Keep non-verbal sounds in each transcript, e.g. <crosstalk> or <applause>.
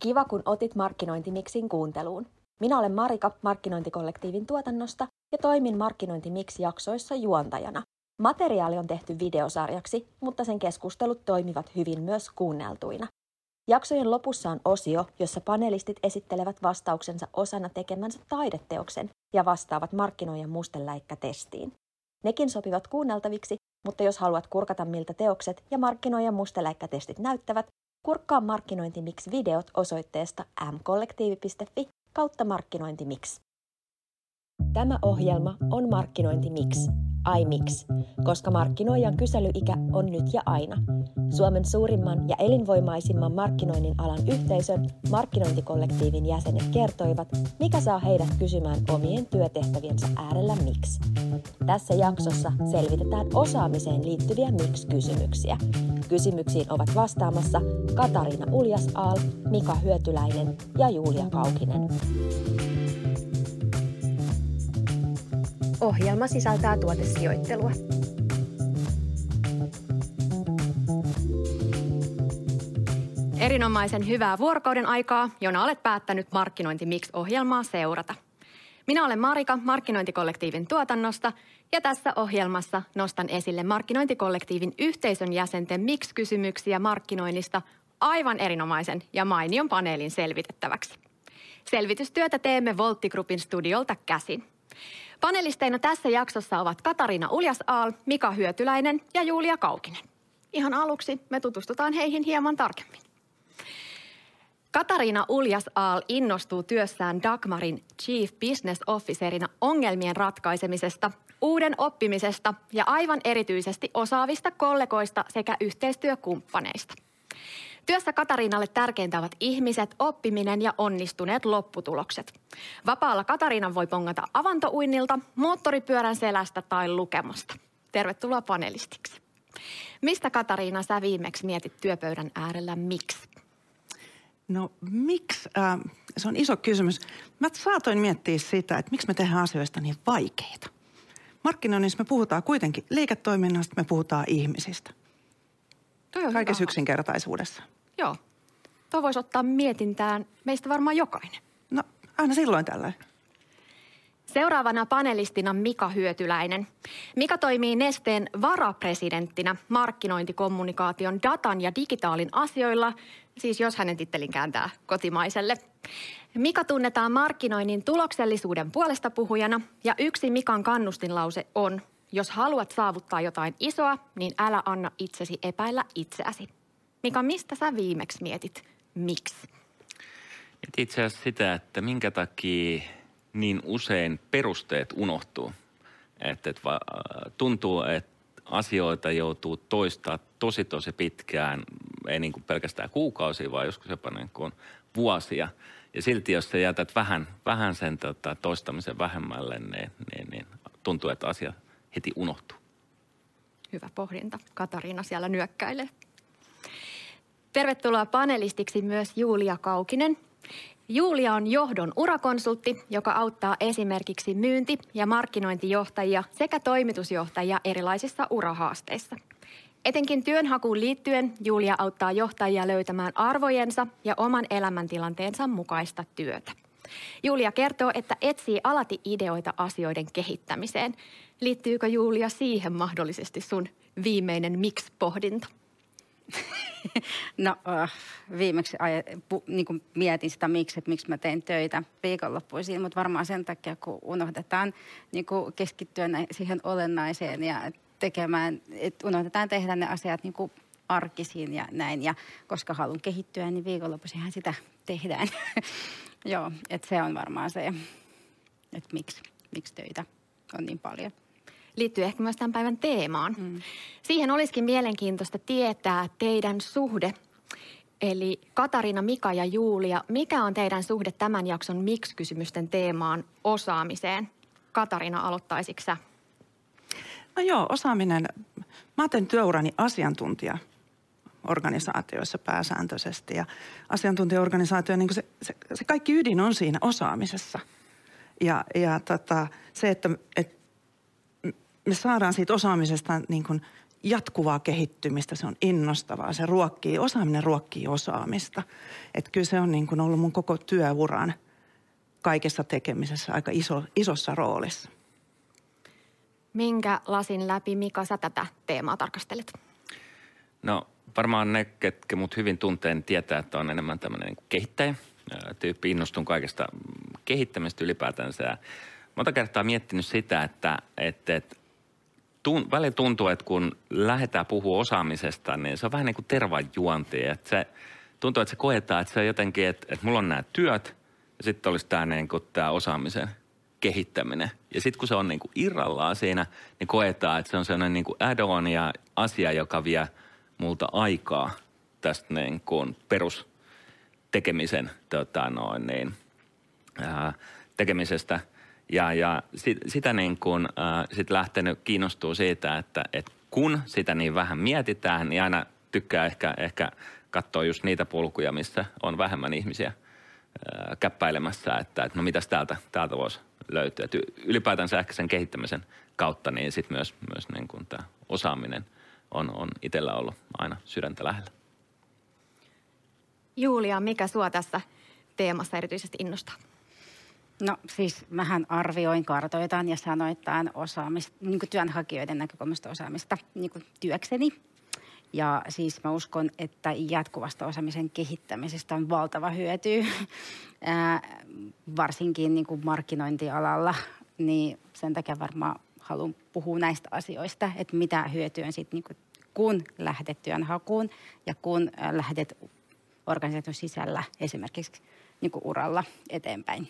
Kiva, kun otit Markkinointimiksin kuunteluun. Minä olen Marika Markkinointikollektiivin tuotannosta ja toimin Markkinointimix-jaksoissa juontajana. Materiaali on tehty videosarjaksi, mutta sen keskustelut toimivat hyvin myös kuunneltuina. Jaksojen lopussa on osio, jossa panelistit esittelevät vastauksensa osana tekemänsä taideteoksen ja vastaavat markkinoijan musteläikkätestiin. Nekin sopivat kuunneltaviksi, mutta jos haluat kurkata miltä teokset ja markkinoijan musteläikkätestit näyttävät, kurkkaa Markkinointimix videot osoitteesta mkollektiivi.fi kautta Markkinointimix. Tämä ohjelma on Markkinointimix, iMix, koska markkinoijan kyselyikä on nyt ja aina. Suomen suurimman ja elinvoimaisimman markkinoinnin alan yhteisön markkinointikollektiivin jäsenet kertoivat, mikä saa heidät kysymään omien työtehtäviensä äärellä miksi. Tässä jaksossa selvitetään osaamiseen liittyviä miksi-kysymyksiä. Kysymyksiin ovat vastaamassa Katariina Uljas-Aal, Mika Hyötyläinen ja Julia Kaukinen. Ohjelma sisältää tuotesijoittelua. Erinomaisen hyvää vuorokauden aikaa, jona olet päättänyt Markkinointi Mix-ohjelmaa seurata. Minä olen Marika Markkinointikollektiivin tuotannosta ja tässä ohjelmassa nostan esille Markkinointikollektiivin yhteisön jäsenten Mix-kysymyksiä markkinoinnista aivan erinomaisen ja mainion paneelin selvitettäväksi. Selvitystyötä teemme Voltti Groupin studiolta käsin. Panelisteina tässä jaksossa ovat Katariina Uljas-Aal, Mika Hyötyläinen ja Julia Kaukinen. Ihan aluksi me tutustutaan heihin hieman tarkemmin. Katariina Uljas-Aal innostuu työssään Dagmarin Chief Business Officerina ongelmien ratkaisemisesta, uuden oppimisesta ja aivan erityisesti osaavista kollegoista sekä yhteistyökumppaneista – Työssä Katariinalle tärkeintä ovat ihmiset, oppiminen ja onnistuneet lopputulokset. Vapaalla Katariina voi pongata avantouinnilta, moottoripyörän selästä tai lukemasta. Tervetuloa panelistiksi. Mistä Katariina sä viimeksi mietit työpöydän äärellä miksi? No miksi? Äh, se on iso kysymys. Mä saatoin miettiä sitä, että miksi me tehdään asioista niin vaikeita. Markkinoinnissa me puhutaan kuitenkin liiketoiminnasta, me puhutaan ihmisistä. Kaikessa yksinkertaisuudessa. Joo. Tuo voisi ottaa mietintään meistä varmaan jokainen. No, aina silloin tällä. Seuraavana panelistina Mika Hyötyläinen. Mika toimii Nesteen varapresidenttinä markkinointikommunikaation, datan ja digitaalin asioilla, siis jos hänen tittelin kääntää kotimaiselle. Mika tunnetaan markkinoinnin tuloksellisuuden puolesta puhujana ja yksi Mikan kannustinlause on, jos haluat saavuttaa jotain isoa, niin älä anna itsesi epäillä itseäsi. Mika, mistä sä viimeksi mietit miksi? Mietin itse asiassa sitä, että minkä takia niin usein perusteet unohtuu. Että, että va, tuntuu, että asioita joutuu toistaa tosi tosi pitkään, ei niin kuin pelkästään kuukausia, vaan joskus jopa niin kuin vuosia. Ja silti, jos sä jätät vähän, vähän sen tota, toistamisen vähemmälle, niin, niin, niin tuntuu, että asia heti unohtuu. Hyvä pohdinta. Katariina siellä nyökkäilee. Tervetuloa panelistiksi myös Julia Kaukinen. Julia on johdon urakonsultti, joka auttaa esimerkiksi myynti- ja markkinointijohtajia sekä toimitusjohtajia erilaisissa urahaasteissa. Etenkin työnhakuun liittyen Julia auttaa johtajia löytämään arvojensa ja oman elämäntilanteensa mukaista työtä. Julia kertoo, että etsii alati ideoita asioiden kehittämiseen. Liittyykö Julia siihen mahdollisesti sun viimeinen miksi-pohdinta? <laughs> No äh, viimeksi aj- pu, niin kuin mietin sitä miksi, että miksi mä teen töitä viikonloppuisin, mutta varmaan sen takia, kun unohdetaan niin kuin keskittyä siihen olennaiseen ja tekemään, että unohdetaan tehdä ne asiat niin kuin arkisiin ja näin. Ja koska haluan kehittyä, niin viikonloppuisinhan sitä tehdään. <laughs> Joo, että se on varmaan se, että miksi, miksi töitä on niin paljon liittyy ehkä myös tämän päivän teemaan. Mm. Siihen olisikin mielenkiintoista tietää teidän suhde. Eli Katarina, Mika ja Julia, mikä on teidän suhde tämän jakson miksi-kysymysten teemaan osaamiseen? Katarina, aloittaisitko sä? No joo, osaaminen. Mä teen työurani asiantuntija organisaatioissa pääsääntöisesti. Ja asiantuntijaorganisaatio, niin se, se, se kaikki ydin on siinä osaamisessa. Ja, ja tota, se, että, että me saadaan siitä osaamisesta niin kuin jatkuvaa kehittymistä, se on innostavaa, se ruokkii, osaaminen ruokkii osaamista. Että kyllä se on niin kuin ollut mun koko työuran kaikessa tekemisessä aika iso, isossa roolissa. Minkä lasin läpi, Mika, sä tätä teemaa tarkastelet? No varmaan ne, ketkä mut hyvin tunteen, niin tietää, että on enemmän tämmöinen niin kehittäjä tyyppi. Innostun kaikesta kehittämistä ylipäätänsä. Ja monta kertaa miettinyt sitä, että, että, että tun, välillä tuntuu, että kun lähdetään puhua osaamisesta, niin se on vähän niin kuin tervajuonti. Että se, tuntuu, että se koetaan, että se on jotenkin, että, että mulla on nämä työt ja sitten olisi tämä, niin kuin, tämä osaamisen kehittäminen. Ja sitten kun se on niin kuin irrallaan siinä, niin koetaan, että se on sellainen niin kuin add-on ja asia, joka vie multa aikaa tästä niin kuin perustekemisen tota noin, niin, ää, tekemisestä – ja, ja sit, sitä niin kuin, äh, sit lähtenyt kiinnostuu siitä, että, että kun sitä niin vähän mietitään, niin aina tykkää ehkä, ehkä katsoa just niitä polkuja, missä on vähemmän ihmisiä äh, käppäilemässä, että, että no mitäs täältä, täältä voisi löytyä. Et ylipäätänsä ehkä sen kehittämisen kautta, niin sitten myös, myös niin kuin tämä osaaminen on, on itsellä ollut aina sydäntä lähellä. Julia, mikä sua tässä teemassa erityisesti innostaa? No siis mähän arvioin, kartoitan ja sanoitaan osaamista, niin työnhakijoiden näkökulmasta osaamista niin työkseni. Ja siis mä uskon, että jatkuvasta osaamisen kehittämisestä on valtava hyöty, <laughs> varsinkin niin kuin markkinointialalla. Niin sen takia varmaan haluan puhua näistä asioista, että mitä hyötyä on sitten, niin kun lähdet työnhakuun ja kun lähdet organisaation sisällä esimerkiksi niin uralla eteenpäin.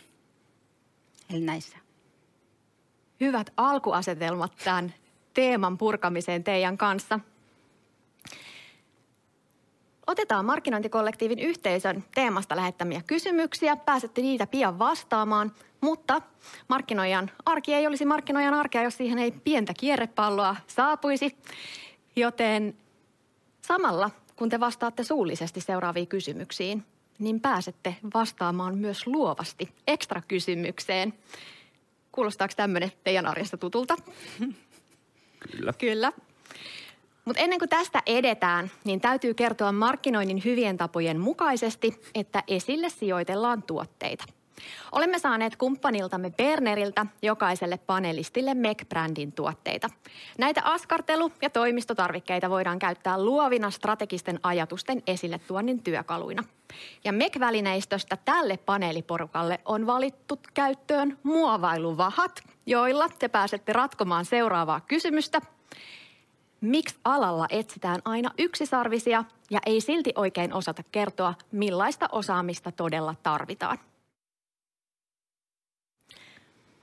Eli näissä. Hyvät alkuasetelmat tämän teeman purkamiseen teidän kanssa. Otetaan markkinointikollektiivin yhteisön teemasta lähettämiä kysymyksiä. Pääsette niitä pian vastaamaan, mutta markkinoijan arki ei olisi markkinoijan arkea, jos siihen ei pientä kierrepalloa saapuisi. Joten samalla, kun te vastaatte suullisesti seuraaviin kysymyksiin, niin pääsette vastaamaan myös luovasti ekstra kysymykseen. Kuulostaako tämmöinen teidän arjesta tutulta? <laughs> Kyllä. Kyllä. Mutta ennen kuin tästä edetään, niin täytyy kertoa markkinoinnin hyvien tapojen mukaisesti, että esille sijoitellaan tuotteita – Olemme saaneet kumppaniltamme Berneriltä jokaiselle panelistille Mac-brändin tuotteita. Näitä askartelu- ja toimistotarvikkeita voidaan käyttää luovina strategisten ajatusten esille tuonnin työkaluina. Ja MEC-välineistöstä tälle paneeliporukalle on valittu käyttöön muovailuvahat, joilla te pääsette ratkomaan seuraavaa kysymystä. Miksi alalla etsitään aina yksisarvisia ja ei silti oikein osata kertoa, millaista osaamista todella tarvitaan?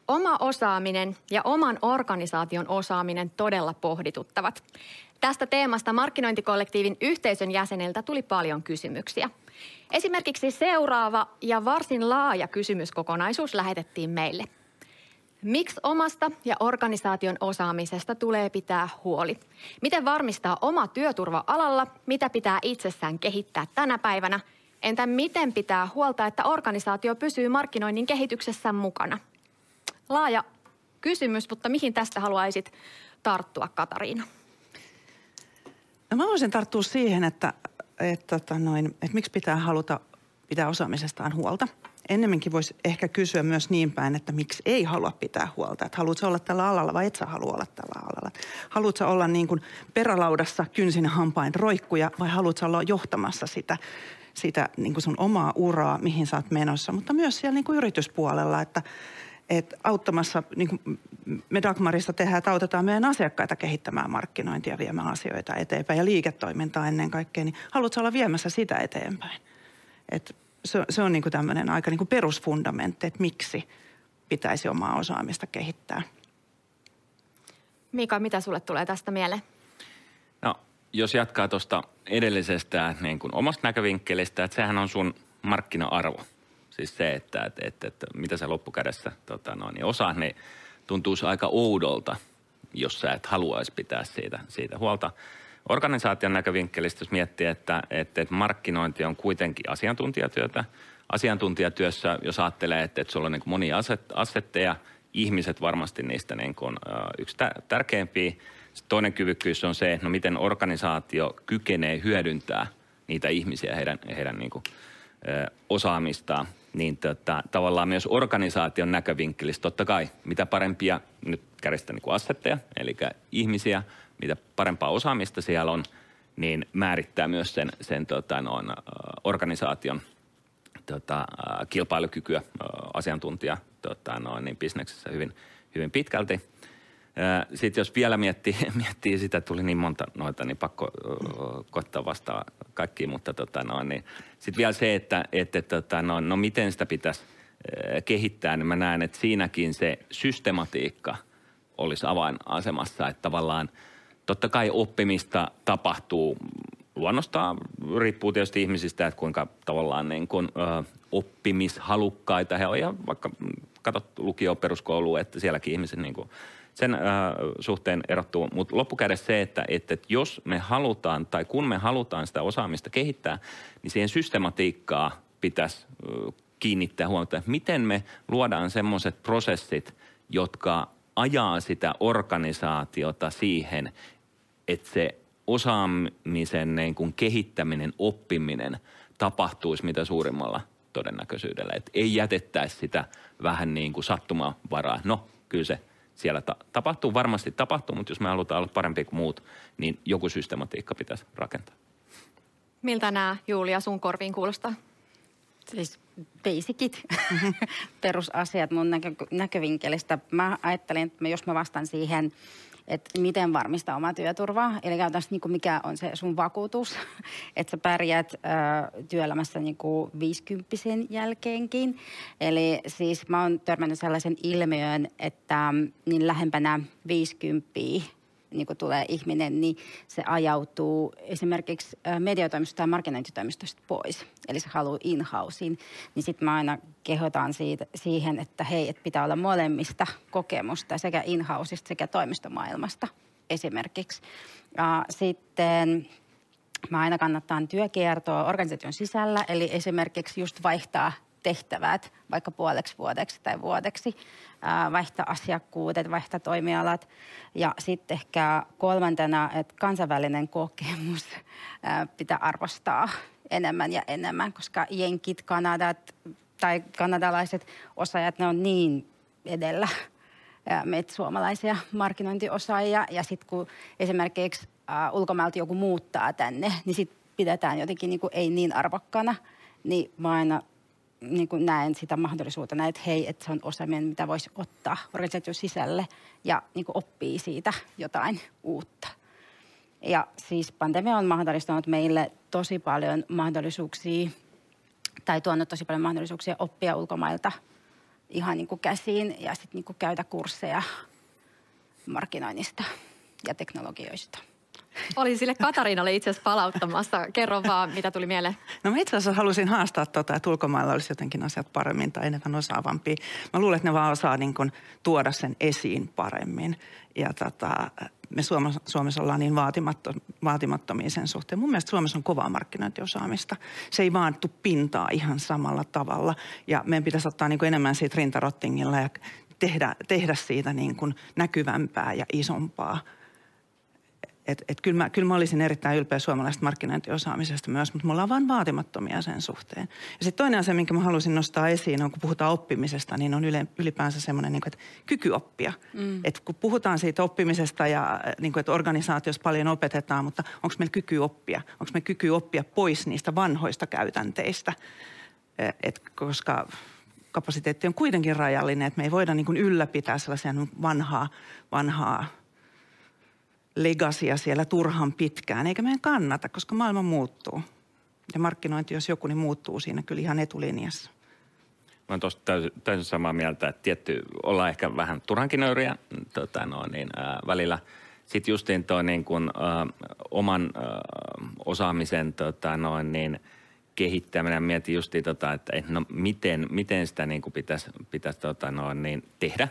Oma osaaminen ja oman organisaation osaaminen todella pohdituttavat. Tästä teemasta markkinointikollektiivin yhteisön jäseniltä tuli paljon kysymyksiä. Esimerkiksi seuraava ja varsin laaja kysymyskokonaisuus lähetettiin meille. Miksi omasta ja organisaation osaamisesta tulee pitää huoli? Miten varmistaa oma työturva alalla? Mitä pitää itsessään kehittää tänä päivänä? Entä miten pitää huolta, että organisaatio pysyy markkinoinnin kehityksessä mukana? Laaja kysymys, mutta mihin tästä haluaisit tarttua, Katariina? No mä voisin tarttua siihen, että, että, että, noin, että miksi pitää haluta pitää osaamisestaan huolta. Ennemminkin voisi ehkä kysyä myös niin päin, että miksi ei halua pitää huolta. Että haluatko olla tällä alalla vai et sä halua olla tällä alalla. Haluatko olla niin kuin perälaudassa kynsin hampain roikkuja vai haluatko olla johtamassa sitä, sitä niin kuin sun omaa uraa, mihin sä oot menossa. Mutta myös siellä niin kuin yrityspuolella, että että auttamassa, niin kuin me Dagmarissa tehdään, että autetaan meidän asiakkaita kehittämään markkinointia, viemään asioita eteenpäin ja liiketoimintaa ennen kaikkea, niin haluatko olla viemässä sitä eteenpäin? Et se, se on niin kuin tämmöinen aika niin kuin perusfundamentti, että miksi pitäisi omaa osaamista kehittää. Mika, mitä sulle tulee tästä mieleen? No, jos jatkaa tuosta edellisestä niin kuin omasta näkövinkkelistä, että sehän on sun markkina-arvo – Siis se, että, että, että, että mitä sä loppukädessä tota no, niin osaat, niin tuntuisi aika oudolta, jos sä et haluaisi pitää siitä, siitä huolta. Organisaation näkövinkkelistä, jos miettii, että, että, että markkinointi on kuitenkin asiantuntijatyötä. Asiantuntijatyössä, jos ajattelee, että, että sulla on niin monia asetteja, ihmiset varmasti niistä niin kuin, yksi tärkeimpiä. toinen kyvykkyys on se, no miten organisaatio kykenee hyödyntää niitä ihmisiä, heidän, heidän niin kuin, ö, osaamistaan. Niin tota, tavallaan myös organisaation näkövinkkelistä totta kai, mitä parempia, nyt kärjistä niin assetteja, eli ihmisiä, mitä parempaa osaamista siellä on, niin määrittää myös sen, sen tota, noin, organisaation tota, kilpailukykyä asiantuntija tota, noin, niin bisneksessä hyvin, hyvin pitkälti – sitten jos vielä miettii, <laughs> miettii sitä, tuli niin monta noita, niin pakko koittaa vastaa kaikkiin, mutta tota no, niin sitten vielä se, että, että tota, no, no miten sitä pitäisi kehittää, niin mä näen, että siinäkin se systematiikka olisi avainasemassa, että tavallaan totta kai oppimista tapahtuu luonnostaan, riippuu tietysti ihmisistä, että kuinka tavallaan niin kuin, uh, oppimishalukkaita he on, ja vaikka katsot lukio peruskoulu, että sielläkin ihmiset niin kuin – sen äh, suhteen erottuu. Mutta loppukädessä se, että, että, että jos me halutaan tai kun me halutaan sitä osaamista kehittää, niin siihen systematiikkaa pitäisi kiinnittää huomiota, että miten me luodaan semmoiset prosessit, jotka ajaa sitä organisaatiota siihen, että se osaamisen niin kuin kehittäminen, oppiminen tapahtuisi mitä suurimmalla todennäköisyydellä. Että ei jätettäisi sitä vähän niin kuin sattumavaraa. No, kyllä se siellä ta- tapahtuu, varmasti tapahtuu, mutta jos me halutaan olla parempi kuin muut, niin joku systematiikka pitäisi rakentaa. Miltä nämä Julia sun korviin kuulostaa? Siis basicit, <laughs> perusasiat mun näkö, näkövinkkelistä. Mä ajattelin, että jos mä vastaan siihen että miten varmistaa omaa työturvaa. Eli käytännössä niin kuin mikä on se sun vakuutus, <laughs> että sä pärjät ö, työelämässä niin kuin 50 jälkeenkin. Eli siis mä oon törmännyt sellaisen ilmiön, että niin lähempänä 50 niin kuin tulee ihminen, niin se ajautuu esimerkiksi mediatoimistosta tai markkinointitoimistosta pois. Eli se haluaa in-houseen. Niin sitten mä aina kehotan siitä, siihen, että hei, että pitää olla molemmista kokemusta sekä in-houseista sekä toimistomaailmasta esimerkiksi. Ja sitten mä aina kannattaa työkiertoa organisaation sisällä, eli esimerkiksi just vaihtaa tehtävät vaikka puoleksi vuodeksi tai vuodeksi, vaihtaa asiakkuudet, vaihtaa toimialat. Ja sitten ehkä kolmantena, että kansainvälinen kokemus pitää arvostaa enemmän ja enemmän, koska jenkit, kanadat tai kanadalaiset osaajat, ne on niin edellä meitä suomalaisia markkinointiosaajia. Ja sitten kun esimerkiksi ulkomailta joku muuttaa tänne, niin sitten pidetään jotenkin niin kuin ei niin arvokkana. Niin mä aina niin kuin näen sitä mahdollisuutena, että hei, että se on osaaminen, mitä voisi ottaa organisaation sisälle ja niin kuin oppii siitä jotain uutta. Ja siis pandemia on mahdollistanut meille tosi paljon mahdollisuuksia tai tuonut tosi paljon mahdollisuuksia oppia ulkomailta ihan niin kuin käsiin ja sitten niin kuin käydä kursseja markkinoinnista ja teknologioista. Olin sille Katariinalle itse asiassa palauttamassa. Kerro vaan, mitä tuli mieleen. No mä itse asiassa halusin haastaa tota, että ulkomailla olisi jotenkin asiat paremmin tai enemmän osaavampi. Mä luulen, että ne vaan osaa niin kuin, tuoda sen esiin paremmin. Ja tota, me Suomessa, Suomessa ollaan niin vaatimatto, vaatimattomia sen suhteen. Mun mielestä Suomessa on kovaa markkinointiosaamista. Se ei vaan tu pintaa ihan samalla tavalla. Ja meidän pitäisi ottaa niin kuin enemmän siitä rintarottingilla ja tehdä, tehdä siitä niin kuin näkyvämpää ja isompaa – et, et kyllä, mä, kyllä mä olisin erittäin ylpeä suomalaisesta markkinointiosaamisesta myös, mutta me ollaan vaan vaatimattomia sen suhteen. Ja sitten toinen asia, minkä mä haluaisin nostaa esiin, on kun puhutaan oppimisesta, niin on yle, ylipäänsä semmoinen, niin että kyky oppia. Mm. Et kun puhutaan siitä oppimisesta ja niin kuin, että organisaatiossa paljon opetetaan, mutta onko meillä kyky oppia? Onko meillä kyky oppia pois niistä vanhoista käytänteistä? E, et, koska kapasiteetti on kuitenkin rajallinen, että me ei voida niin kuin ylläpitää sellaisia vanhaa, vanhaa – legasia siellä turhan pitkään, eikä meidän kannata, koska maailma muuttuu. Ja markkinointi, jos joku, niin muuttuu siinä kyllä ihan etulinjassa. Mä oon tuosta täysin, täysin samaa mieltä, että tietty, ollaan ehkä vähän turhankin nöyriä tota no, niin, ää, välillä. Sitten justiin tuo niin kun, ä, oman ä, osaamisen tota, no, niin, kehittäminen. Mietin justiin, tota, että et, no, miten, miten sitä niin pitäisi pitäis, tota, no, niin, tehdä.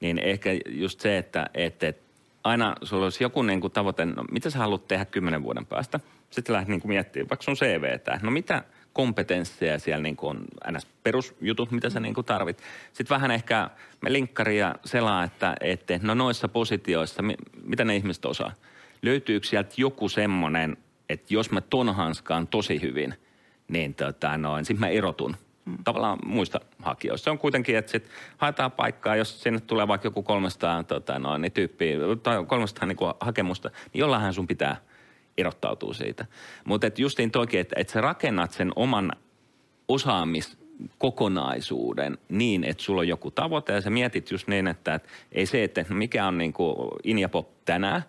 Niin ehkä just se, että et, et, aina sulla olisi joku niin kuin tavoite, no mitä sä haluat tehdä kymmenen vuoden päästä. Sitten lähdet niin kuin miettimään vaikka sun CVtä. No mitä kompetensseja siellä niin kuin on ns. perusjutut, mitä sä niin kuin tarvit. Sitten vähän ehkä me linkkaria selaa, että, että no noissa positioissa, mitä ne ihmiset osaa? Löytyykö sieltä joku semmoinen, että jos mä ton hanskaan tosi hyvin, niin tota noin, sitten mä erotun tavallaan muista hakijoista. Se on kuitenkin, että sit haetaan paikkaa, jos sinne tulee vaikka joku 300 tota noin, niin tyyppiä, tai 300 niin kuin hakemusta, niin jollain sun pitää – erottautuu siitä. Mutta justiin toki, että et sä rakennat sen oman osaamiskokonaisuuden niin, että sulla on joku tavoite ja sä mietit just niin, että et ei se, että mikä on niin kuin Injapop tänään,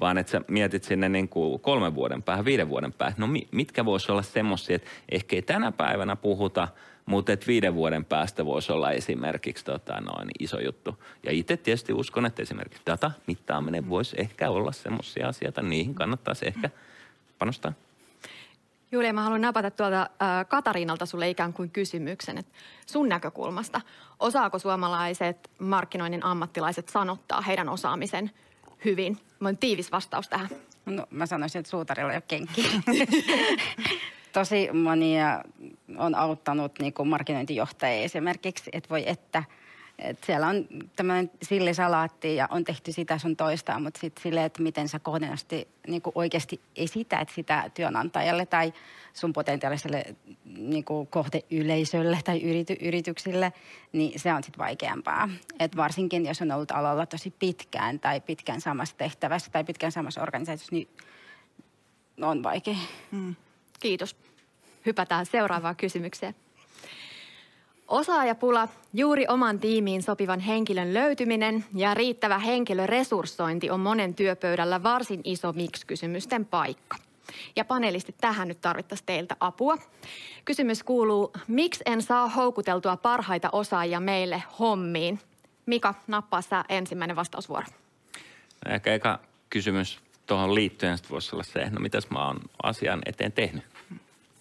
vaan että sä mietit sinne niin kuin kolmen vuoden päähän, viiden vuoden päähän. No mitkä voisi olla semmoisia, että ehkä ei tänä päivänä puhuta – mutta että viiden vuoden päästä voisi olla esimerkiksi tota, noin iso juttu. Ja itse tietysti uskon, että esimerkiksi data mittaaminen voisi ehkä olla semmoisia asioita, niihin kannattaisi ehkä panostaa. Julia, mä haluan napata tuolta äh, Katariinalta sulle ikään kuin kysymyksen, että sun näkökulmasta, osaako suomalaiset markkinoinnin ammattilaiset sanottaa heidän osaamisen hyvin? Mä tiivis vastaus tähän. No mä sanoisin, että suutarilla ei ole kenkiä. <laughs> tosi monia on auttanut niin kuin markkinointijohtajia esimerkiksi, että voi että, että siellä on tämmöinen sillisalaatti ja on tehty sitä sun toistaan, mutta sitten silleen, että miten sä kohdennasti niin oikeasti esität sitä työnantajalle tai sun potentiaaliselle niin kohdeyleisölle tai yrity, yrityksille, niin se on sitten vaikeampaa. Et varsinkin, jos on ollut alalla tosi pitkään tai pitkään samassa tehtävässä tai pitkään samassa organisaatiossa, niin on vaikea. Hmm. Kiitos. Hypätään seuraavaan kysymykseen. Osaajapula, juuri oman tiimiin sopivan henkilön löytyminen ja riittävä henkilöresurssointi on monen työpöydällä varsin iso miksi-kysymysten paikka. Ja panelistit, tähän nyt tarvittaisiin teiltä apua. Kysymys kuuluu, miksi en saa houkuteltua parhaita osaajia meille hommiin? Mika, nappaa sä ensimmäinen vastausvuoro. Ehkä eka kysymys tuohon liittyen voisi olla se, no mitäs mä oon asian eteen tehnyt.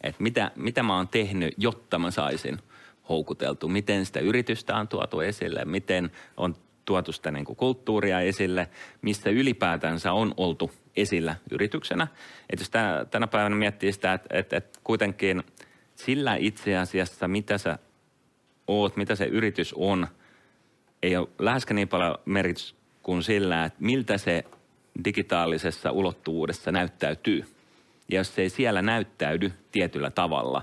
Että mitä, mitä mä oon tehnyt, jotta mä saisin houkuteltu. Miten sitä yritystä on tuotu esille, miten on tuotu sitä niin kuin kulttuuria esille, mistä ylipäätänsä on oltu esillä yrityksenä. Että jos tänä, tänä päivänä miettii sitä, että, että, että kuitenkin sillä itse asiassa, mitä sä oot, mitä se yritys on, ei ole läheskään niin paljon merkitys kuin sillä, että miltä se digitaalisessa ulottuvuudessa näyttäytyy. Ja jos se ei siellä näyttäydy tietyllä tavalla,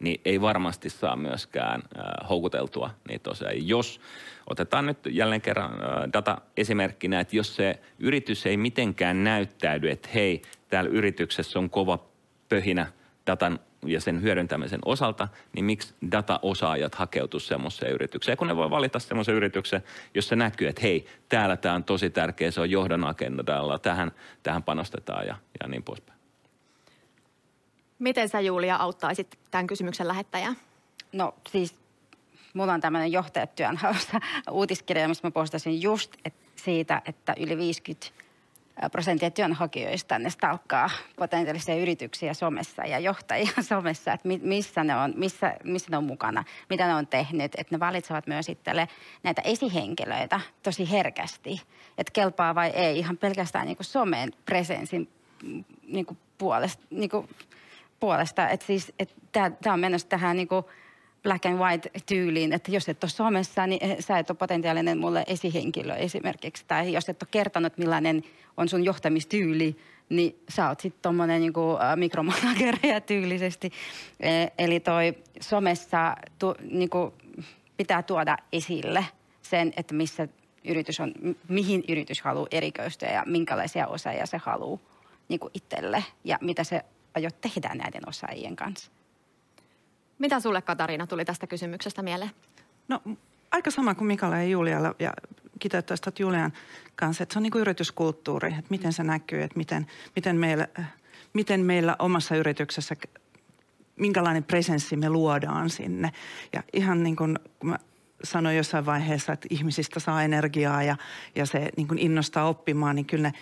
niin ei varmasti saa myöskään äh, houkuteltua niitä tosiaan. Jos otetaan nyt jälleen kerran äh, data esimerkkinä, että jos se yritys ei mitenkään näyttäydy, että hei, täällä yrityksessä on kova pöhinä datan ja sen hyödyntämisen osalta, niin miksi dataosaajat hakeutuu semmoiseen yritykseen? Kun ne voi valita semmoisen yrityksen, jossa näkyy, että hei, täällä tämä on tosi tärkeä, se on johdon agendalla, tähän, tähän panostetaan ja, ja niin poispäin. Miten sä Julia auttaisit tämän kysymyksen lähettäjää? No siis mulla on tämmöinen johtajatyönhaussa <laughs> uutiskirja, missä mä postasin just et siitä, että yli 50 prosenttia työnhakijoista ne stalkkaa potentiaalisia yrityksiä somessa ja johtajia <laughs> somessa, että missä ne on, missä, missä ne on mukana, mitä ne on tehnyt. Että ne valitsevat myös itselle näitä esihenkilöitä tosi herkästi, että kelpaa vai ei ihan pelkästään niin kuin somen presenssin mm, niin kuin puolesta, niin kuin puolesta. Että siis, et tämä on menossa tähän niin kuin black and white tyyliin, että jos et ole somessa, niin eh, sä et ole potentiaalinen mulle esihenkilö esimerkiksi. Tai jos et ole kertonut, millainen on sun johtamistyyli, niin sä oot sitten tommonen niinku mikromanageria tyylisesti. E, eli toi somessa tu, niinku, pitää tuoda esille sen, että missä yritys on, mihin yritys haluaa erikoistua ja minkälaisia osaajia se haluaa niinku itselle ja mitä se aiot tehdä näiden osaajien kanssa. Mitä sulle Katariina tuli tästä kysymyksestä mieleen? No aika sama kuin Mikalle ja Julialla ja kiteyttäistä Julian kanssa, että se on niin kuin yrityskulttuuri, että miten se näkyy, että miten, miten, meillä, miten meillä omassa yrityksessä, minkälainen presenssi me luodaan sinne. Ja ihan niin kuin, kun mä sanoin jossain vaiheessa, että ihmisistä saa energiaa ja, ja se niin kuin innostaa oppimaan, niin kyllä ne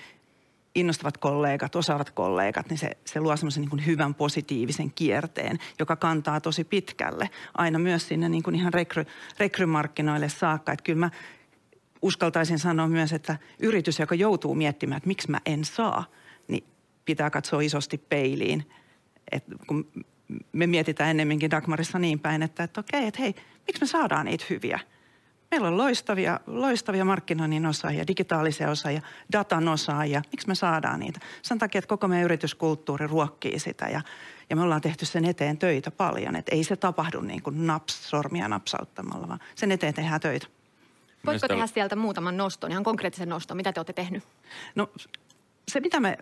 innostavat kollegat, osaavat kollegat, niin se, se luo semmoisen niin hyvän positiivisen kierteen, joka kantaa tosi pitkälle. Aina myös sinne niin kuin ihan rekry, rekrymarkkinoille saakka. Että kyllä mä uskaltaisin sanoa myös, että yritys, joka joutuu miettimään, että miksi mä en saa, niin pitää katsoa isosti peiliin. Et kun me mietitään ennemminkin Dagmarissa niin päin, että, että okei, että hei, miksi me saadaan niitä hyviä? Meillä on loistavia, loistavia markkinoinnin osaajia, digitaalisia osaajia, datan osaajia. Miksi me saadaan niitä? Sen takia, että koko meidän yrityskulttuuri ruokkii sitä ja, ja me ollaan tehty sen eteen töitä paljon. Että ei se tapahdu niin kuin naps, sormia napsauttamalla, vaan sen eteen tehdään töitä. Voitko tehdä sieltä muutaman noston, ihan konkreettisen noston? Mitä te olette tehnyt? No se, mitä me,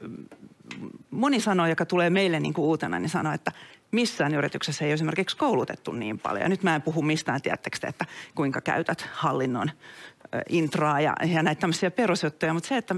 moni sanoo, joka tulee meille niin kuin uutena, niin sanoo, että missään yrityksessä ei ole esimerkiksi koulutettu niin paljon. Nyt mä en puhu mistään, tiedättekö te, että kuinka käytät hallinnon intraa ja, ja näitä tämmöisiä perusjuttuja, mutta se, että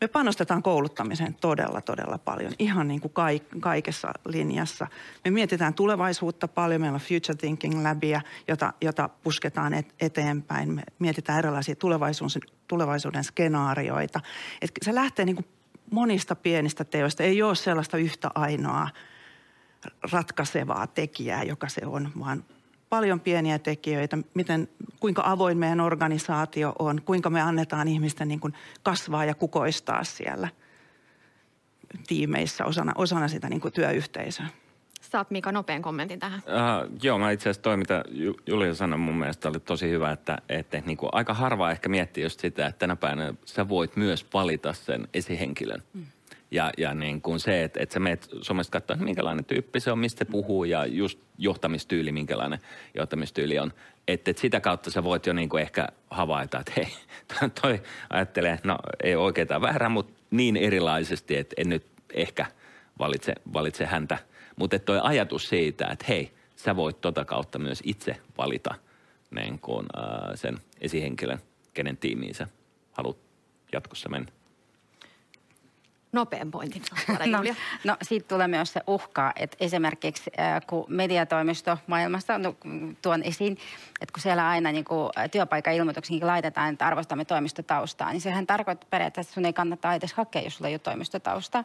me panostetaan kouluttamiseen todella, todella paljon, ihan niin kuin kaikessa linjassa. Me mietitään tulevaisuutta paljon, meillä on Future Thinking Labia, jota, jota pusketaan et, eteenpäin. Me mietitään erilaisia tulevaisuuden, tulevaisuuden skenaarioita. Et se lähtee niin kuin monista pienistä teoista, ei ole sellaista yhtä ainoaa ratkaisevaa tekijää, joka se on, vaan paljon pieniä tekijöitä, miten, kuinka avoin meidän organisaatio on, kuinka me annetaan ihmisten niin kuin kasvaa ja kukoistaa siellä tiimeissä osana, osana sitä niin kuin työyhteisöä. Saat Mika nopean kommentin tähän. Uh, joo, mä itse asiassa toi, mitä Julia sanoi mun mielestä oli tosi hyvä, että, että niin kuin aika harva ehkä miettii just sitä, että tänä päivänä sä voit myös valita sen esihenkilön. Mm. Ja, ja niin kuin se, että, että sä meet somesta katsoa, että minkälainen tyyppi se on, mistä puhuu ja just johtamistyyli, minkälainen johtamistyyli on. Että, että sitä kautta sä voit jo niin kuin ehkä havaita, että hei, toi, ajattelee, no ei oikein tai väärä, mutta niin erilaisesti, että en nyt ehkä valitse, valitse häntä. Mutta toi ajatus siitä, että hei, sä voit tota kautta myös itse valita niin kuin, äh, sen esihenkilön, kenen tiimiin sä haluat jatkossa mennä nopean pointin <laughs> no, no siitä tulee myös se uhka, että esimerkiksi äh, kun mediatoimisto maailmasta no, tuon esiin, että kun siellä aina niin kuin, työpaikan ilmoituksiin laitetaan, että arvostamme toimistotaustaa, niin sehän tarkoittaa periaatteessa, että sun ei kannata edes hakea, jos sulla ei ole toimistotausta.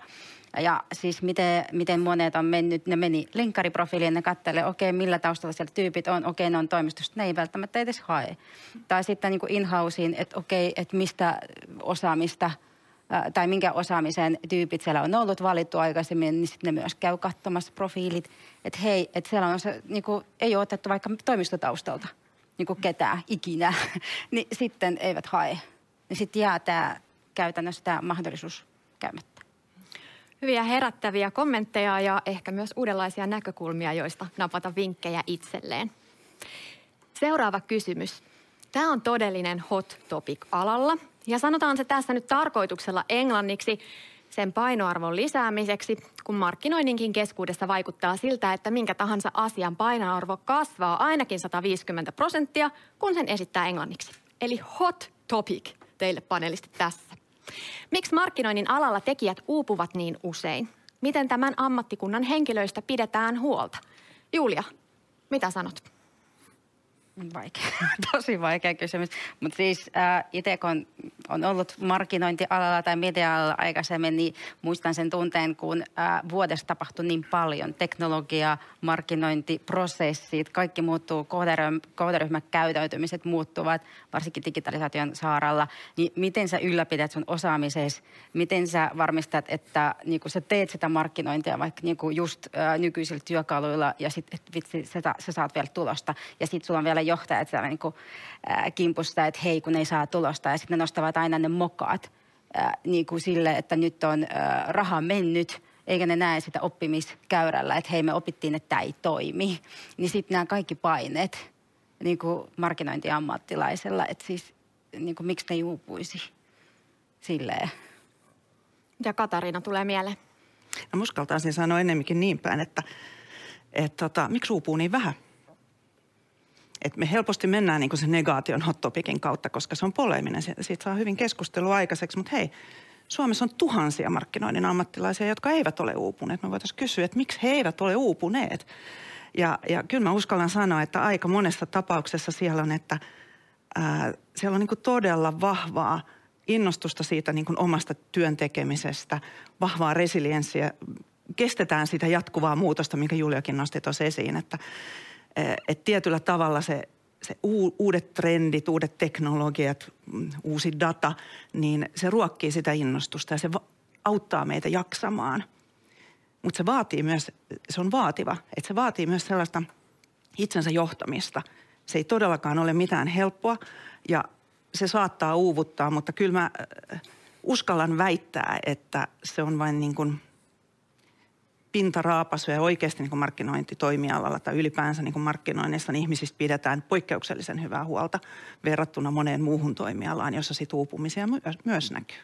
Ja siis miten, miten monet on mennyt, ne meni linkkariprofiiliin, ne kattelee, okei, okay, millä taustalla siellä tyypit on, okei, okay, ne on toimistosta, ne ei välttämättä edes hae. Tai sitten niin in-houseen, että okei, okay, että mistä osaamista – tai minkä osaamisen tyypit siellä on ollut valittu aikaisemmin, niin sitten ne myös käy katsomassa profiilit, että hei, että siellä on se, niin kuin, ei ole otettu vaikka toimistotaustalta niin kuin ketään ikinä, <laughs> niin sitten eivät hae. Niin sitten jää tämä käytännössä tämä mahdollisuus käymättä. Hyviä herättäviä kommentteja ja ehkä myös uudenlaisia näkökulmia, joista napata vinkkejä itselleen. Seuraava kysymys. Tämä on todellinen hot topic alalla ja sanotaan se tässä nyt tarkoituksella englanniksi sen painoarvon lisäämiseksi, kun markkinoinninkin keskuudessa vaikuttaa siltä, että minkä tahansa asian painoarvo kasvaa ainakin 150 prosenttia, kun sen esittää englanniksi. Eli hot topic teille panelisti tässä. Miksi markkinoinnin alalla tekijät uupuvat niin usein? Miten tämän ammattikunnan henkilöistä pidetään huolta? Julia, mitä sanot? Vaikea, <laughs> tosi vaikea kysymys. Mutta siis äh, itse kun on ollut markkinointialalla tai media-alalla aikaisemmin, niin muistan sen tunteen, kun äh, vuodessa tapahtui niin paljon. Teknologia, markkinointi, prosessit, kaikki muuttuu, kohderyhmän käytäytymiset muuttuvat, varsinkin digitalisaation saaralla. Niin miten sä ylläpidät sun osaamisesi, miten sä varmistat, että niin sä teet sitä markkinointia vaikka niin just äh, nykyisillä työkaluilla ja sitten vitsi, sä, sä saat vielä tulosta ja sitten sulla on vielä johtajat siellä niin kuin, äh, kimpusta, että hei kun ei saa tulosta ja sitten ne nostavat aina ne mokaat äh, niin kuin sille, että nyt on äh, raha mennyt eikä ne näe sitä oppimiskäyrällä, että hei me opittiin, että tämä ei toimi. Niin sitten nämä kaikki paineet niin kuin markkinointiammattilaisella, että siis niin kuin, miksi ne juupuisi silleen. Ja Katariina tulee mieleen. No muskaltaisin sanoa enemmänkin niin päin, että, että tota, miksi uupuu niin vähän? Et me helposti mennään niin sen negaation hot topicin kautta, koska se on poleminen. Siitä saa hyvin keskustelua aikaiseksi, mutta hei, Suomessa on tuhansia markkinoinnin ammattilaisia, jotka eivät ole uupuneet. Me voitaisiin kysyä, että miksi he eivät ole uupuneet. Ja, ja kyllä mä uskallan sanoa, että aika monessa tapauksessa siellä on, että ää, siellä on niin todella vahvaa innostusta siitä niin omasta työn tekemisestä, vahvaa resilienssiä, kestetään sitä jatkuvaa muutosta, minkä Juliakin nosti tuossa esiin, että et tietyllä tavalla se, se uudet trendit, uudet teknologiat, mm, uusi data, niin se ruokkii sitä innostusta ja se auttaa meitä jaksamaan. mutta se vaatii myös, se on vaativa, että se vaatii myös sellaista itsensä johtamista. Se ei todellakaan ole mitään helppoa ja se saattaa uuvuttaa, mutta kyllä mä äh, uskallan väittää, että se on vain niin kuin pintaraapasu ja oikeasti niin kuin markkinointitoimialalla tai ylipäänsä niin kuin markkinoinnissa niin ihmisistä pidetään poikkeuksellisen hyvää huolta verrattuna moneen muuhun toimialaan, jossa sit uupumisia myös näkyy.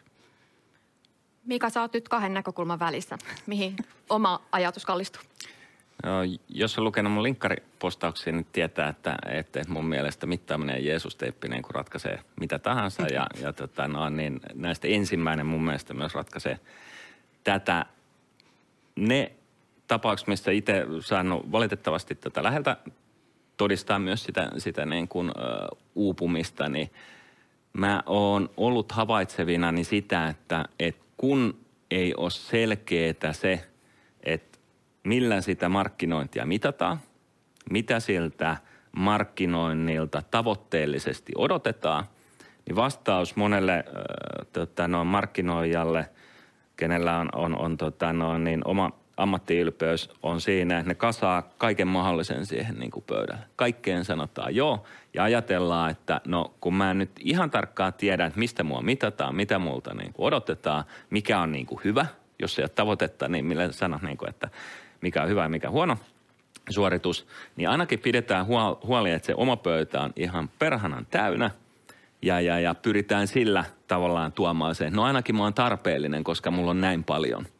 Mika, sä oot nyt kahden näkökulman välissä. Mihin oma ajatus kallistuu? No, jos on lukenut mun linkkaripostauksia, niin tietää, että, että mun mielestä mittaaminen ja Jeesus-teippi niin kun ratkaisee mitä tahansa. Ja, ja tota, no, niin näistä ensimmäinen mun mielestä myös ratkaisee tätä. Ne tapaukset, missä itse saanut valitettavasti tätä läheltä todistaa myös sitä, sitä niin kuin, uh, uupumista, niin mä oon ollut havaitsevina niin sitä, että, että kun ei ole selkeää se, että millä sitä markkinointia mitataan, mitä siltä markkinoinnilta tavoitteellisesti odotetaan, niin vastaus monelle äh, tota, no, markkinoijalle, kenellä on, on, on tota, no, niin oma ammattiylpeys on siinä, että ne kasaa kaiken mahdollisen siihen niin kuin pöydälle. Kaikkeen sanotaan joo ja ajatellaan, että no kun mä en nyt ihan tarkkaan tiedä, että mistä mua mitataan, mitä multa niin kuin odotetaan, mikä on niin kuin hyvä, jos ei ole tavoitetta, niin millä sanot, niin kuin, että mikä on hyvä ja mikä huono suoritus, niin ainakin pidetään huoli, että se oma pöytä on ihan perhanan täynnä ja, ja, ja pyritään sillä tavallaan tuomaan se, no ainakin mä oon tarpeellinen, koska mulla on näin paljon –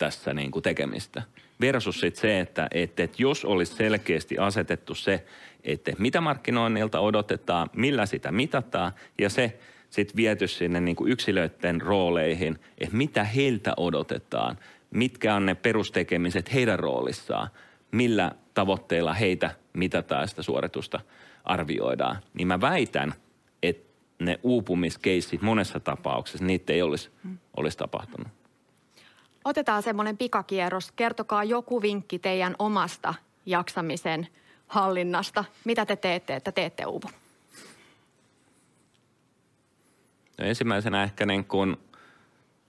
tässä niin kuin tekemistä. Versus sit se, että, että, että jos olisi selkeästi asetettu se, että mitä markkinoinnilta odotetaan, millä sitä mitataan ja se sitten viety sinne niin kuin yksilöiden rooleihin, että mitä heiltä odotetaan, mitkä on ne perustekemiset heidän roolissaan, millä tavoitteilla heitä mitataan sitä suoritusta arvioidaan, niin mä väitän, että ne uupumiskeissit monessa tapauksessa, niitä ei olisi, olisi tapahtunut. Otetaan semmoinen pikakierros. Kertokaa joku vinkki teidän omasta jaksamisen hallinnasta. Mitä te teette, että teette uupu? No ensimmäisenä ehkä niin kun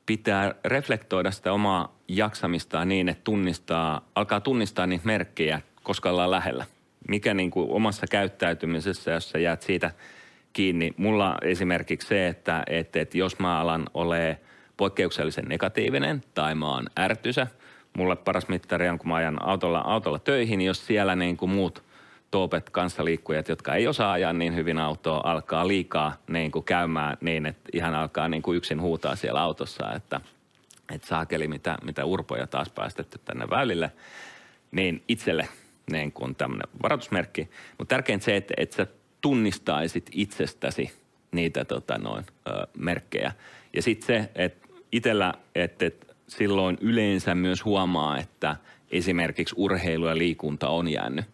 pitää reflektoida sitä omaa jaksamistaan niin, että tunnistaa, alkaa tunnistaa niitä merkkejä, koska ollaan lähellä. Mikä niin kuin omassa käyttäytymisessä, jos sä jäät siitä kiinni. Mulla esimerkiksi se, että, että, että jos mä alan olemaan – poikkeuksellisen negatiivinen tai mä oon ärtysä. Mulle paras mittari on, kun mä ajan autolla, autolla töihin, niin jos siellä niin kuin muut toopet kanssaliikkujat, jotka ei osaa ajaa niin hyvin autoa, alkaa liikaa niin kuin käymään niin, että ihan alkaa niin kuin yksin huutaa siellä autossa, että, että saakeli mitä, mitä urpoja taas päästetty tänne väylille, niin itselle niin kuin tämmöinen varoitusmerkki. Mutta tärkeintä se, että, että sä tunnistaisit itsestäsi niitä tota, noin, ö, merkkejä. Ja sitten se, että itsellä, että, silloin yleensä myös huomaa, että esimerkiksi urheilu ja liikunta on jäänyt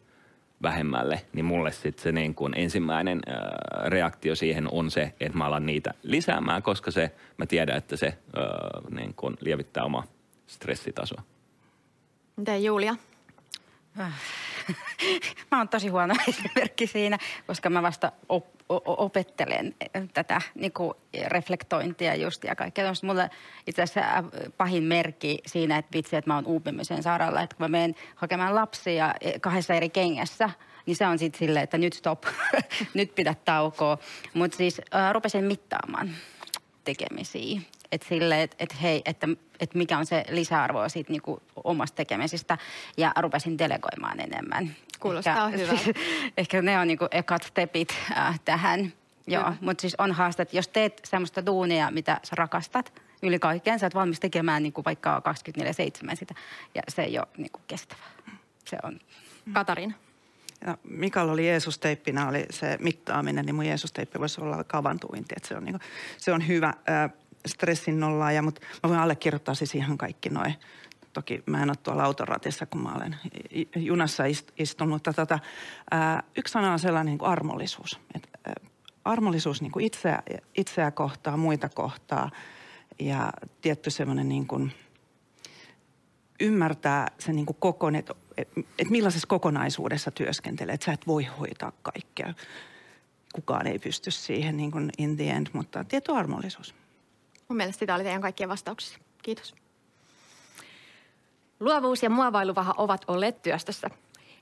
vähemmälle, niin mulle sitten se niin kuin ensimmäinen ää, reaktio siihen on se, että mä alan niitä lisäämään, koska se, mä tiedän, että se ää, niin kuin lievittää oma stressitasoa. Miten Julia? Mä oon tosi huono <laughs> esimerkki siinä, koska mä vasta op- opettelen tätä niin kuin reflektointia just ja kaikkea. Mulle itse asiassa äh, pahin merkki siinä, että vitsi, että mä oon uupimisen sairaalla, että kun mä menen hakemaan lapsia eh, kahdessa eri kengässä, niin se on sitten silleen, että nyt stop, <laughs> nyt pidä taukoa. Mutta siis äh, rupesin mittaamaan tekemisiä. Että silleen, että et hei, että et mikä on se lisäarvo siitä niinku omasta tekemisistä. Ja rupesin delegoimaan enemmän. Kuulostaa ehkä, hyvältä. <laughs> ehkä ne on niinku ekat stepit äh, tähän. Joo, mutta siis on haaste, että jos teet semmoista duunia, mitä sä rakastat yli kaiken, sä oot valmis tekemään niinku vaikka 24-7 sitä. Ja se ei ole niinku kestävää. Se on. Katarin. Ja Mikael oli Jeesus-teippinä, oli se mittaaminen, niin mun Jeesus-teippi voisi olla kavantuinti. Että se, on niinku, se on hyvä äh, stressin nollaaja, mutta mä voin allekirjoittaa siis ihan kaikki noin. Toki mä en ole tuolla autoratissa, kun mä olen junassa istunut. Mutta tota, ää, yksi sana on sellainen kuin armollisuus. Et, ää, armollisuus niin kuin itseä, itseä kohtaa, muita kohtaa ja tietty semmoinen niin kuin ymmärtää sen niin kuin kokon, että et, et millaisessa kokonaisuudessa työskentelee. Että sä et voi hoitaa kaikkea. Kukaan ei pysty siihen niin kuin in the end, mutta tietty armollisuus. Mun mielestä sitä oli teidän kaikkien vastauksissa. Kiitos. Luovuus ja muovailuvaha ovat olleet työstössä.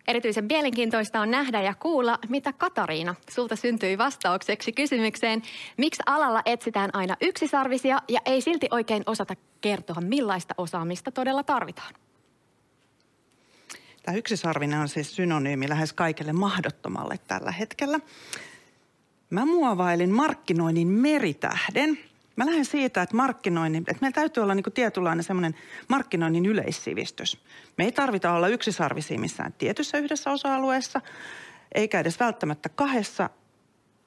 Erityisen mielenkiintoista on nähdä ja kuulla, mitä Katariina sulta syntyi vastaukseksi kysymykseen, miksi alalla etsitään aina yksisarvisia ja ei silti oikein osata kertoa, millaista osaamista todella tarvitaan. Tämä yksisarvinen on siis synonyymi lähes kaikelle mahdottomalle tällä hetkellä. Mä muovailin markkinoinnin meritähden. Mä lähden siitä, että markkinoinnin, että meillä täytyy olla niin tietynlainen semmoinen markkinoinnin yleissivistys. Me ei tarvita olla yksisarvisia missään tietyssä yhdessä osa-alueessa, eikä edes välttämättä kahdessa,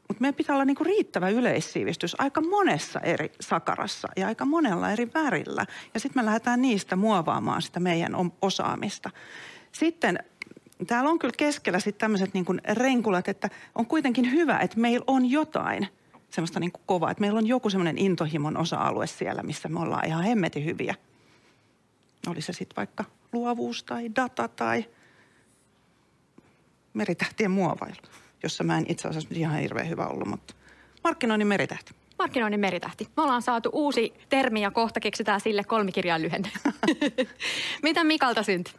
mutta meidän pitää olla niin riittävä yleissivistys aika monessa eri sakarassa ja aika monella eri värillä. Ja sitten me lähdetään niistä muovaamaan sitä meidän osaamista. Sitten täällä on kyllä keskellä sitten tämmöiset niin kuin renkulat, että on kuitenkin hyvä, että meillä on jotain semmoista niin kuin kovaa, että meillä on joku semmoinen intohimon osa-alue siellä, missä me ollaan ihan hemmeti hyviä. Oli se sitten vaikka luovuus tai data tai meritähtien muovailu, jossa mä en itse asiassa ihan hirveän hyvä ollut, mutta markkinoinnin meritähti. Markkinoinnin meritähti. Me ollaan saatu uusi termi ja kohta keksitään sille kolmikirjan lyhenne. <laughs> Mitä Mikalta syntyi?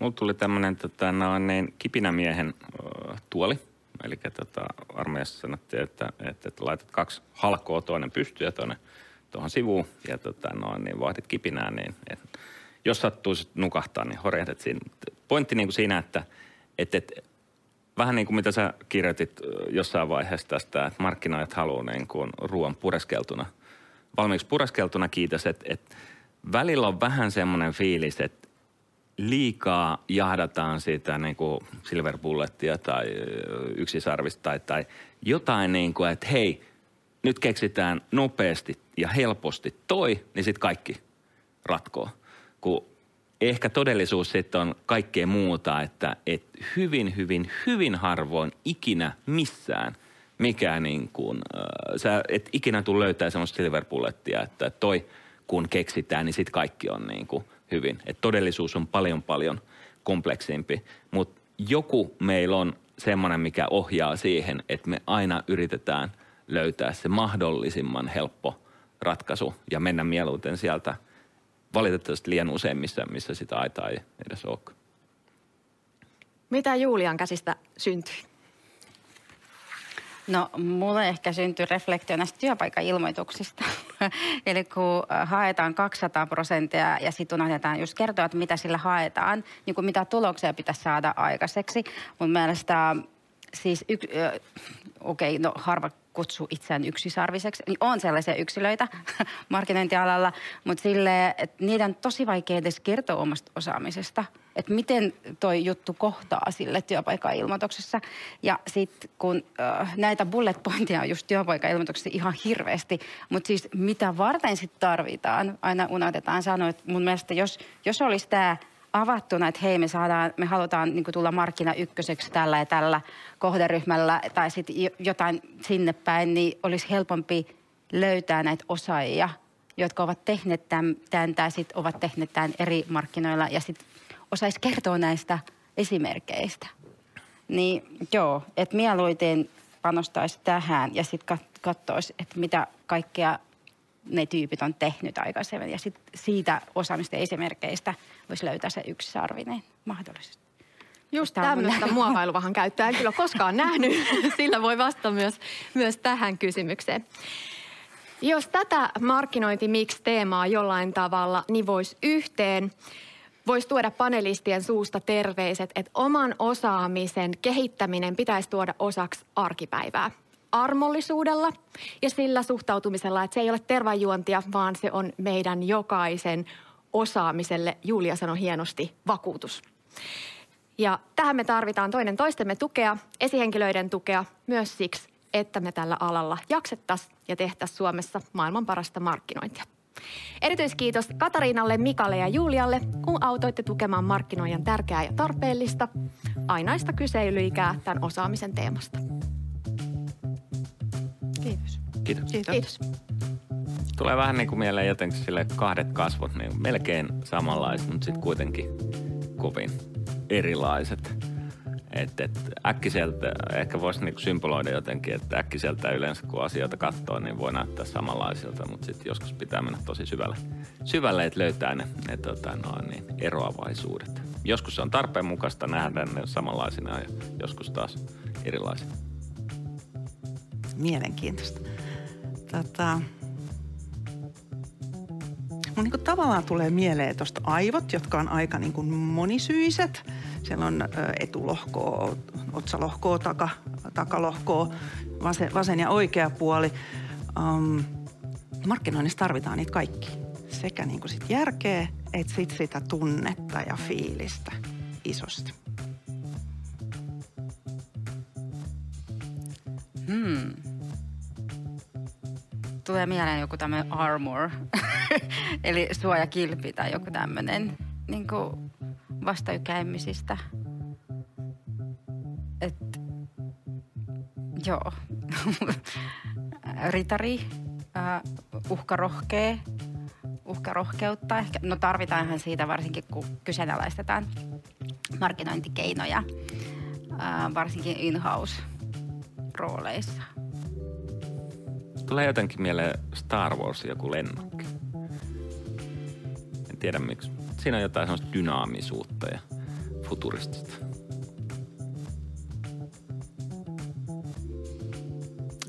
Mulla tuli tämmöinen tota, niin, kipinämiehen uh, tuoli. Eli tota, armeijassa sanottiin, että, että, että laitat kaksi halkoa toinen pystyy ja toinen tuohon sivuun ja tota, no, niin vahdit kipinää, niin et, jos sattuisi nukahtaa, niin horjahdat siinä. Pointti niin kuin siinä, että et, et, vähän niin kuin mitä sä kirjoitit jossain vaiheessa tästä, että markkinoijat haluaa niin kuin ruoan pureskeltuna. Valmiiksi pureskeltuna kiitos, että, että välillä on vähän semmoinen fiilis, että liikaa jahdataan sitä niin kuin silver bullettia tai yksisarvista tai, tai jotain niin kuin, että hei, nyt keksitään nopeasti ja helposti toi, niin sitten kaikki ratkoo. Kun ehkä todellisuus sitten on kaikkea muuta, että et hyvin, hyvin, hyvin harvoin ikinä missään mikään niin kuin, äh, sä et ikinä tule löytää semmoista silver bullettia, että toi kun keksitään, niin sitten kaikki on niin kuin hyvin. Et todellisuus on paljon paljon kompleksimpi, mutta joku meillä on semmoinen, mikä ohjaa siihen, että me aina yritetään löytää se mahdollisimman helppo ratkaisu ja mennä mieluiten sieltä valitettavasti liian usein, missä, missä sitä aitaa ei edes ole. Mitä Julian käsistä syntyi? No, mulle ehkä syntyi reflektio näistä työpaikkailmoituksista. <laughs> Eli kun haetaan 200 prosenttia ja sitten unohdetaan just kertoa, että mitä sillä haetaan, niin kuin mitä tuloksia pitäisi saada aikaiseksi. Mun mielestä siis, y- okei, okay, no harva kutsuu itseään yksisarviseksi, niin on sellaisia yksilöitä <laughs> markkinointialalla, mutta sille, että niiden on tosi vaikea edes kertoa omasta osaamisesta, että miten toi juttu kohtaa sille työpaikka-ilmoituksessa. Ja sitten kun äh, näitä bullet pointia on just työpaikka-ilmoituksessa ihan hirveästi, mutta siis mitä varten sitten tarvitaan, aina unohdetaan sanoa, että mun mielestä jos, jos olisi tämä avattuna, että hei me, saadaan, me halutaan niin tulla markkina ykköseksi tällä ja tällä kohderyhmällä tai sitten jotain sinne päin, niin olisi helpompi löytää näitä osaajia, jotka ovat tehneet tämän tai sitten ovat tehneet tämän eri markkinoilla ja sitten osaisi kertoa näistä esimerkkeistä. Niin joo, että mieluiten panostaisi tähän ja sitten katsoisi, että mitä kaikkea ne tyypit on tehnyt aikaisemmin. Ja sit siitä osaamista esimerkkeistä voisi löytää se yksisarvinen mahdollisesti. Just tämmöistä muovailuvahan käyttöä en kyllä koskaan nähnyt. <laughs> Sillä voi vastata myös, myös tähän kysymykseen. Jos tätä markkinointi-mix-teemaa jollain tavalla nivoisi yhteen, voisi tuoda panelistien suusta terveiset, että oman osaamisen kehittäminen pitäisi tuoda osaksi arkipäivää armollisuudella ja sillä suhtautumisella, että se ei ole tervajuontia, vaan se on meidän jokaisen osaamiselle, Julia sanoi hienosti, vakuutus. Ja tähän me tarvitaan toinen toistemme tukea, esihenkilöiden tukea myös siksi, että me tällä alalla jaksettaisiin ja tehtäisiin Suomessa maailman parasta markkinointia. Erityiskiitos Katariinalle, Mikalle ja Julialle, kun autoitte tukemaan markkinoijan tärkeää ja tarpeellista ainaista kyselyikää tämän osaamisen teemasta. Kiitos. Kiitos. Kiitos. Tulee vähän niin kuin mieleen jotenkin sille kahdet kasvot, niin melkein samanlaiset, mutta sitten kuitenkin kovin erilaiset. Et, et äkkiseltä, ehkä voisi niinku symboloida jotenkin, että äkkiseltä yleensä kun asioita katsoo, niin voi näyttää samanlaisilta, mutta sitten joskus pitää mennä tosi syvälle, syvälle että löytää ne, ne tota, no, niin, eroavaisuudet. Joskus se on tarpeen mukaista nähdä ne samanlaisina ja joskus taas erilaisina. Mielenkiintoista. Tota, mun niin tavallaan tulee mieleen tuosta aivot, jotka on aika niin kuin monisyiset. Siellä on etulohkoa, otsalohkoa, taka, takalohkoa, vasen, vasen ja oikea puoli. Um, markkinoinnissa tarvitaan niitä kaikki. Sekä niin kuin sit järkeä, että sit sitä tunnetta ja fiilistä isosti. Hmm tulee mieleen joku tämmöinen armor, <laughs> eli suojakilpi tai joku tämmöinen niin vastaykäimisistä. Et, joo. <laughs> Ritari, uh, uhkarohkee, uhkarohkeutta ehkä. No tarvitaanhan siitä varsinkin, kun kyseenalaistetaan markkinointikeinoja, uh, varsinkin in-house rooleissa. Tulee jotenkin mieleen Star Wars joku lennokki. En tiedä miksi. Siinä on jotain sellaista dynaamisuutta ja futuristista.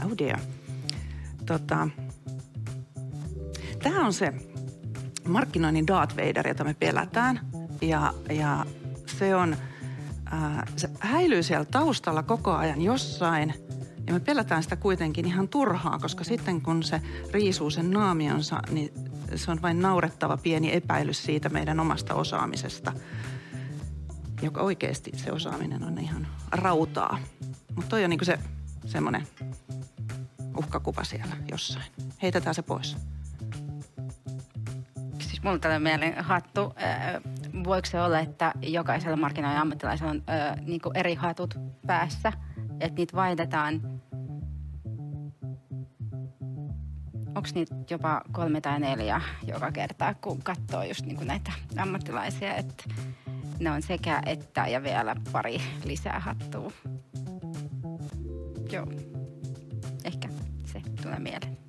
Oh dear. Tota, tämä on se markkinoinnin Darth Vader, jota me pelätään. Ja, ja se on, ää, se häilyy siellä taustalla koko ajan jossain – ja me pelätään sitä kuitenkin ihan turhaa, koska sitten kun se riisuu sen naamionsa, niin se on vain naurettava pieni epäilys siitä meidän omasta osaamisesta, joka oikeasti se osaaminen on ihan rautaa. Mutta toi on niinku se semmoinen uhkakuva siellä jossain. Heitetään se pois. Siis mulla tällä mieleen hattu. voiko se olla, että jokaisella markkinoiden ammattilaisella on äh, niinku eri hatut päässä – että niitä vaihdetaan. Onko niitä jopa kolme tai neljä joka kerta, kun katsoo just niin kuin näitä ammattilaisia, että ne on sekä että ja vielä pari lisää hattua. Joo, ehkä se tulee mieleen.